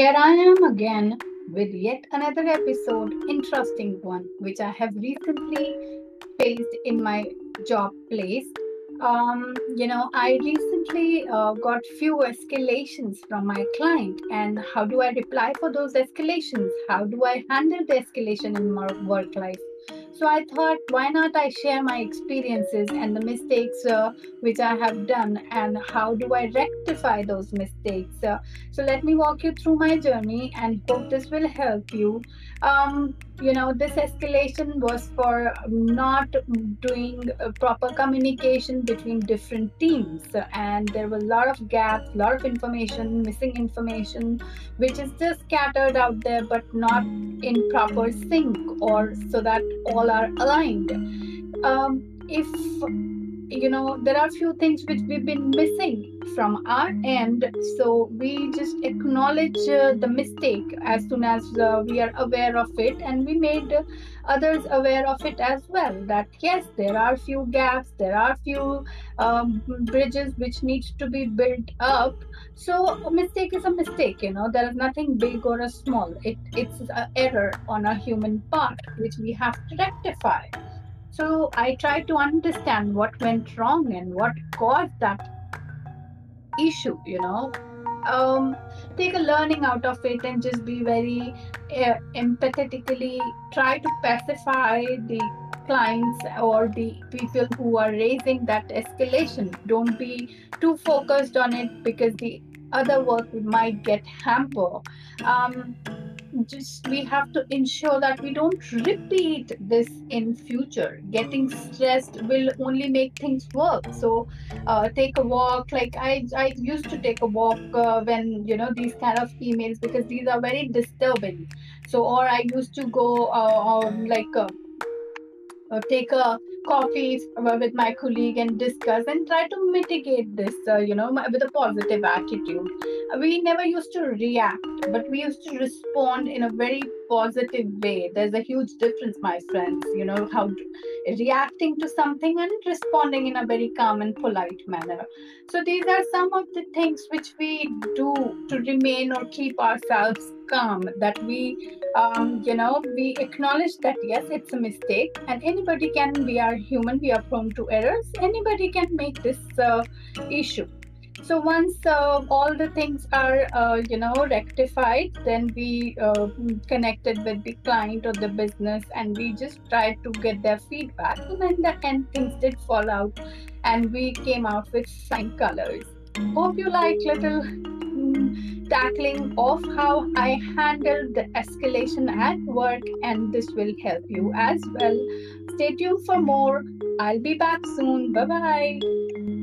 Here I am again with yet another episode, interesting one, which I have recently faced in my job place. Um, you know, I recently uh, got few escalations from my client, and how do I reply for those escalations? How do I handle the escalation in my work life? So I thought, why not I share my experiences and the mistakes uh, which I have done, and how do I rectify those mistakes? Uh, so let me walk you through my journey, and hope this will help you. Um, you know, this escalation was for not doing proper communication between different teams, and there were a lot of gaps, a lot of information, missing information, which is just scattered out there, but not in proper sync or so that all are aligned. Um, if you know there are few things which we've been missing from our end. So we just acknowledge uh, the mistake as soon as uh, we are aware of it. And we made others aware of it as well that yes there are few gaps there are few um, bridges which need to be built up. So a mistake is a mistake you know there is nothing big or a small. It, it's an error on a human part which we have to rectify so I tried to understand what went wrong and what caused that issue, you know. Um, take a learning out of it and just be very uh, empathetically try to pacify the clients or the people who are raising that escalation. Don't be too focused on it because the other work might get hampered. Um, just we have to ensure that we don't repeat this in future. Getting stressed will only make things work so uh, take a walk. Like i i used to take a walk uh, when you know these kind of emails because these are very disturbing. So or i used to go uh, like uh, uh, take a coffee with my colleague and discuss and try to mitigate this, uh, you know, with a positive attitude. We never used to react, but we used to respond in a very positive way. There's a huge difference, my friends, you know, how reacting to something and responding in a very calm and polite manner. So, these are some of the things which we do to remain or keep ourselves calm that we um, you know we acknowledge that yes it's a mistake and anybody can we are human we are prone to errors anybody can make this uh, issue so once uh, all the things are uh, you know rectified then we uh, connected with the client or the business and we just tried to get their feedback. And then the end things did fall out and we came out with fine colors. Hope you like little mm, tackling of how i handled the escalation at work and this will help you as well. Stay tuned for more. I'll be back soon. Bye bye